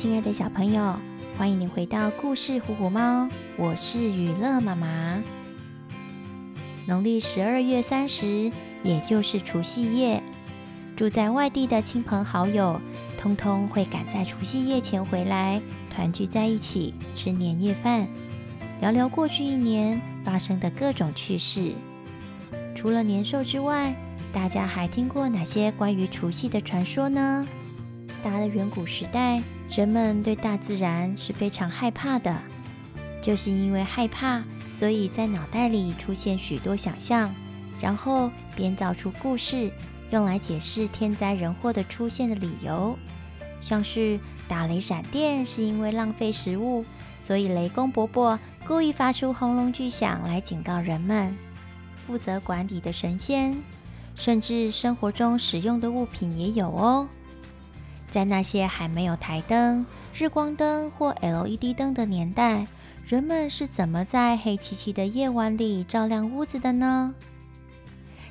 亲爱的小朋友，欢迎你回到故事《虎虎猫》，我是雨乐妈妈。农历十二月三十，也就是除夕夜，住在外地的亲朋好友，通通会赶在除夕夜前回来，团聚在一起吃年夜饭，聊聊过去一年发生的各种趣事。除了年兽之外，大家还听过哪些关于除夕的传说呢？大的远古时代，人们对大自然是非常害怕的，就是因为害怕，所以在脑袋里出现许多想象，然后编造出故事，用来解释天灾人祸的出现的理由。像是打雷闪电是因为浪费食物，所以雷公伯伯故意发出轰隆巨响来警告人们。负责管理的神仙。甚至生活中使用的物品也有哦。在那些还没有台灯、日光灯或 LED 灯的年代，人们是怎么在黑漆漆的夜晚里照亮屋子的呢？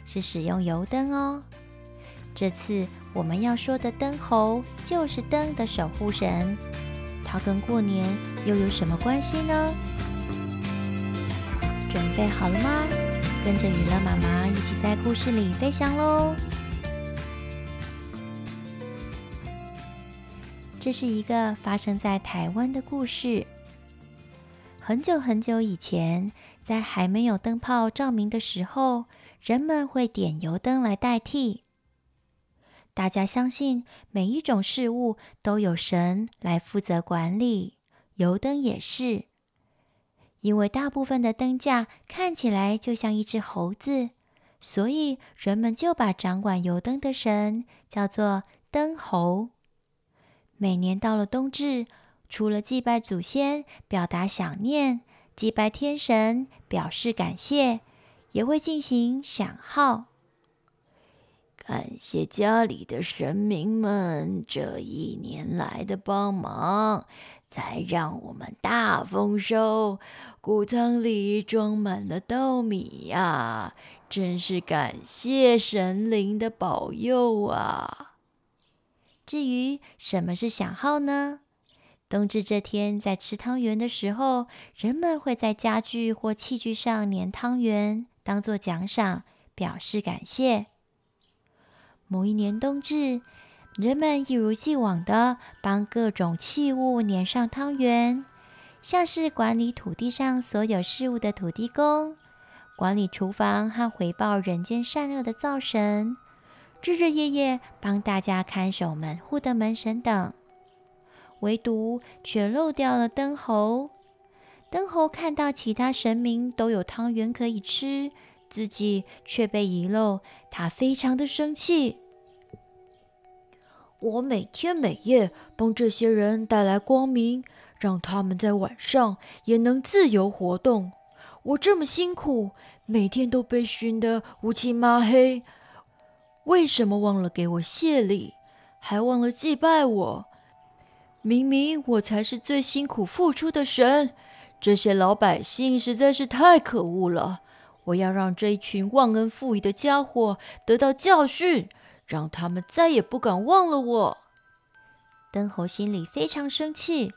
是使用油灯哦。这次我们要说的灯猴就是灯的守护神，它跟过年又有什么关系呢？准备好了吗？跟着雨乐妈妈一起在故事里飞翔喽！这是一个发生在台湾的故事。很久很久以前，在还没有灯泡照明的时候，人们会点油灯来代替。大家相信每一种事物都有神来负责管理，油灯也是。因为大部分的灯架看起来就像一只猴子，所以人们就把掌管油灯的神叫做灯猴。每年到了冬至，除了祭拜祖先、表达想念，祭拜天神，表示感谢，也会进行响号，感谢家里的神明们这一年来的帮忙。才让我们大丰收，谷仓里装满了稻米呀！真是感谢神灵的保佑啊！至于什么是响号呢？冬至这天，在吃汤圆的时候，人们会在家具或器具上粘汤圆，当做奖赏，表示感谢。某一年冬至。人们一如既往地帮各种器物粘上汤圆，像是管理土地上所有事物的土地公，管理厨房和回报人间善恶的灶神，日日夜夜帮大家看守门户的门神等，唯独却漏掉了灯猴。灯猴看到其他神明都有汤圆可以吃，自己却被遗漏，他非常的生气。我每天每夜帮这些人带来光明，让他们在晚上也能自由活动。我这么辛苦，每天都被熏得乌漆嘛黑，为什么忘了给我谢礼，还忘了祭拜我？明明我才是最辛苦付出的神，这些老百姓实在是太可恶了！我要让这一群忘恩负义的家伙得到教训。让他们再也不敢忘了我。灯猴心里非常生气，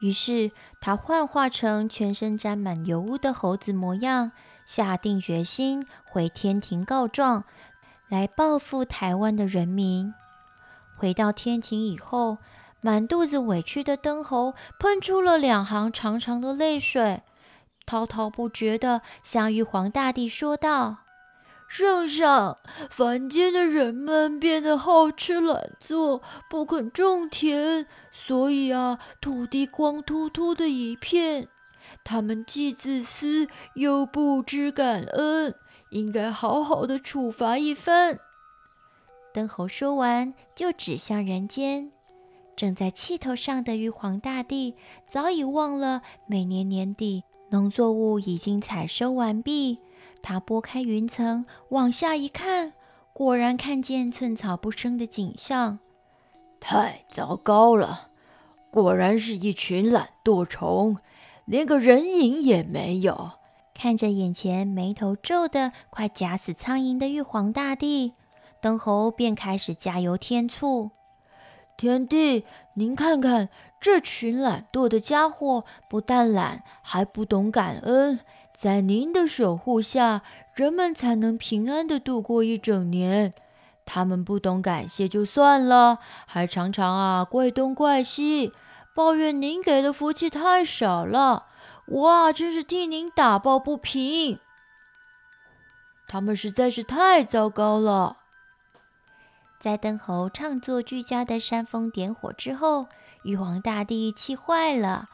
于是他幻化成全身沾满油污的猴子模样，下定决心回天庭告状，来报复台湾的人民。回到天庭以后，满肚子委屈的灯猴喷出了两行长长的泪水，滔滔不绝地向玉皇大帝说道。圣上，凡间的人们变得好吃懒做，不肯种田，所以啊，土地光秃秃的一片。他们既自私又不知感恩，应该好好的处罚一番。灯猴说完，就指向人间。正在气头上的玉皇大帝早已忘了，每年年底农作物已经采收完毕。他拨开云层，往下一看，果然看见寸草不生的景象。太糟糕了！果然是一群懒惰虫，连个人影也没有。看着眼前眉头皱得快夹死苍蝇的玉皇大帝，灯猴便开始加油添醋：“天帝，您看看，这群懒惰的家伙不但懒，还不懂感恩。在您的守护下，人们才能平安地度过一整年。他们不懂感谢就算了，还常常啊怪东怪西，抱怨您给的福气太少了。哇，真是替您打抱不平。他们实在是太糟糕了。在灯猴唱作俱佳的煽风点火之后，玉皇大帝气坏了。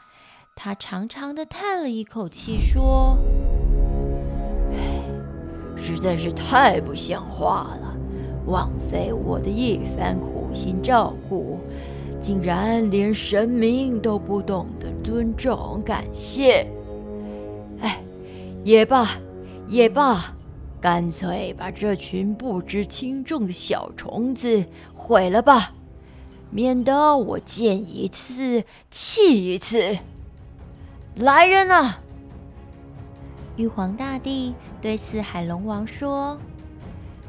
他长长的叹了一口气，说：“唉，实在是太不像话了，枉费我的一番苦心照顾，竟然连神明都不懂得尊重感谢。哎，也罢，也罢，干脆把这群不知轻重的小虫子毁了吧，免得我见一次气一次。”来人啊！玉皇大帝对四海龙王说：“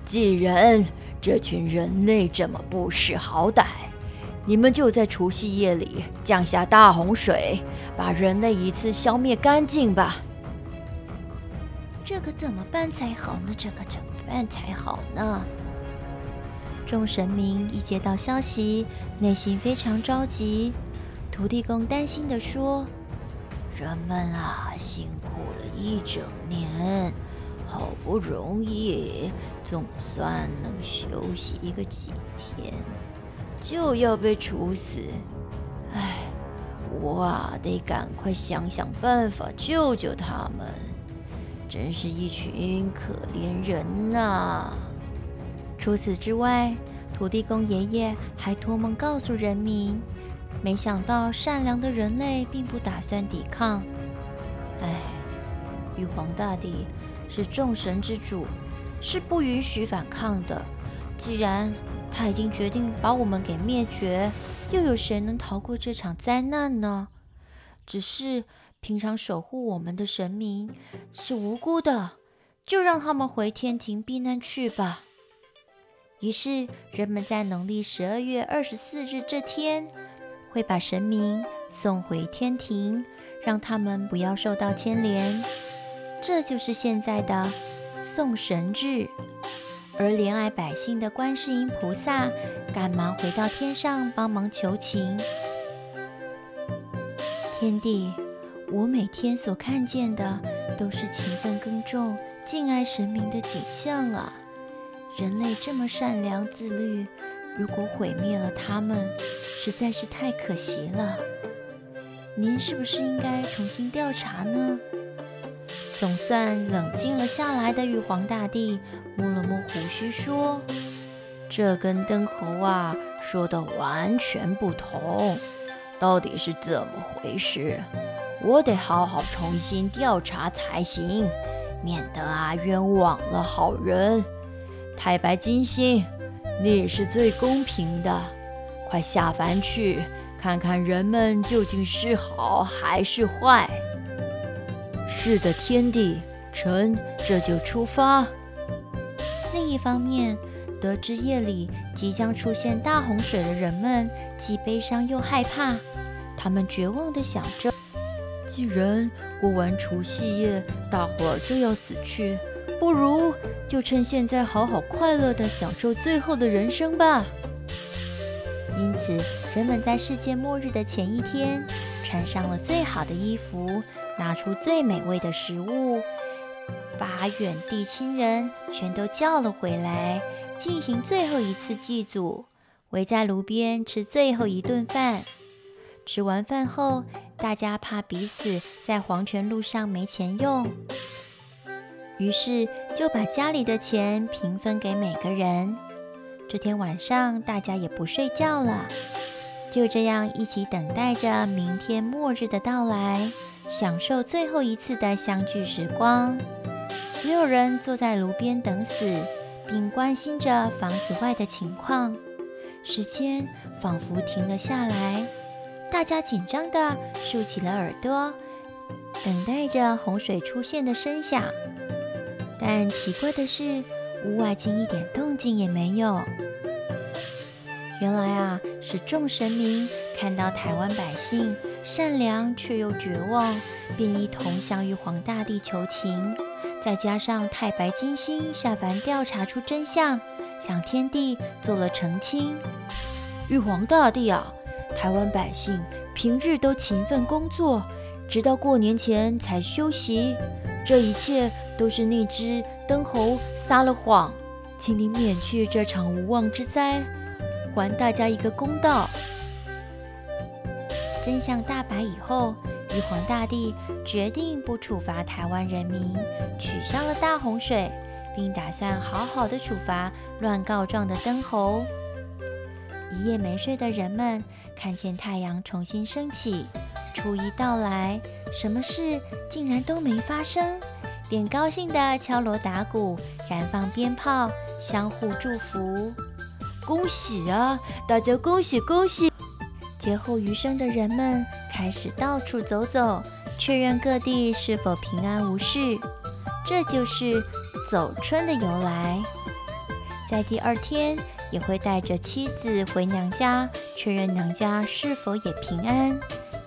既然这群人类这么不识好歹，你们就在除夕夜里降下大洪水，把人类一次消灭干净吧。”这可怎么办才好呢？这可怎么办才好呢？众神明一接到消息，内心非常着急。土地公担心地说。人们啊，辛苦了一整年，好不容易总算能休息一个几天，就要被处死。唉，我啊，得赶快想想办法救救他们。真是一群可怜人呐！除此之外，土地公爷爷还托梦告诉人民。没想到善良的人类并不打算抵抗。唉，玉皇大帝是众神之主，是不允许反抗的。既然他已经决定把我们给灭绝，又有谁能逃过这场灾难呢？只是平常守护我们的神明是无辜的，就让他们回天庭避难去吧。于是人们在农历十二月二十四日这天。会把神明送回天庭，让他们不要受到牵连。这就是现在的送神日。而怜爱百姓的观世音菩萨，赶忙回到天上帮忙求情。天帝，我每天所看见的都是勤奋耕种、敬爱神明的景象啊！人类这么善良自律，如果毁灭了他们，实在是太可惜了，您是不是应该重新调查呢？总算冷静了下来的玉皇大帝摸了摸胡须说：“这跟灯猴啊说的完全不同，到底是怎么回事？我得好好重新调查才行，免得啊冤枉了好人。太白金星，你是最公平的。”快下凡去，看看人们究竟是好还是坏。是的，天帝，臣这就出发。另一方面，得知夜里即将出现大洪水的人们，既悲伤又害怕。他们绝望地想着：既然过完除夕夜，大伙儿就要死去，不如就趁现在好好快乐地享受最后的人生吧。因此，人们在世界末日的前一天，穿上了最好的衣服，拿出最美味的食物，把远地亲人全都叫了回来，进行最后一次祭祖，围在炉边吃最后一顿饭。吃完饭后，大家怕彼此在黄泉路上没钱用，于是就把家里的钱平分给每个人。这天晚上，大家也不睡觉了，就这样一起等待着明天末日的到来，享受最后一次的相聚时光。所有人坐在炉边等死，并关心着房子外的情况。时间仿佛停了下来，大家紧张地竖起了耳朵，等待着洪水出现的声响。但奇怪的是，屋外竟一点动静也没有。原来啊，是众神明看到台湾百姓善良却又绝望，便一同向玉皇大帝求情。再加上太白金星下凡调查出真相，向天帝做了澄清。玉皇大帝啊，台湾百姓平日都勤奋工作，直到过年前才休息。这一切都是那只灯猴撒了谎，请您免去这场无妄之灾，还大家一个公道。真相大白以后，玉皇大帝决定不处罚台湾人民，取消了大洪水，并打算好好的处罚乱告状的灯猴。一夜没睡的人们看见太阳重新升起，初一到来，什么事竟然都没发生，便高兴地敲锣打鼓，燃放鞭炮，相互祝福。恭喜啊！大家恭喜恭喜！劫后余生的人们开始到处走走，确认各地是否平安无事。这就是走春的由来。在第二天，也会带着妻子回娘家，确认娘家是否也平安，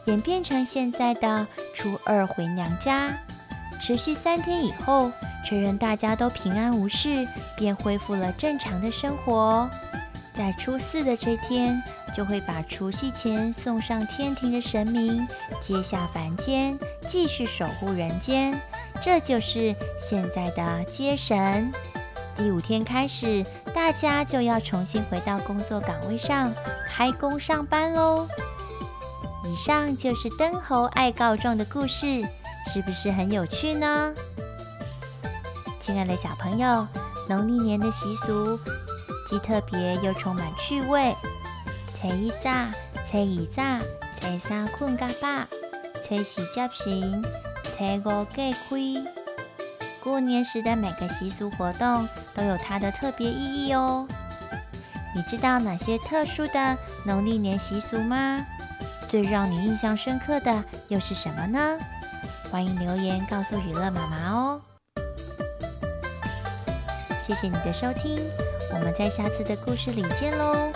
演变成现在的初二回娘家。持续三天以后，确认大家都平安无事，便恢复了正常的生活。在初四的这天，就会把除夕前送上天庭的神明接下凡间，继续守护人间。这就是现在的接神。第五天开始，大家就要重新回到工作岗位上，开工上班喽。以上就是灯猴爱告状的故事，是不是很有趣呢？亲爱的小朋友，农历年的习俗既特别又充满趣味。初一早，初二早，初三困觉饱，初四接神，初五隔开。过年时的每个习俗活动都有它的特别意义哦。你知道哪些特殊的农历年习俗吗？最让你印象深刻的又是什么呢？欢迎留言告诉予乐妈妈哦。谢谢你的收听，我们在下次的故事里见喽。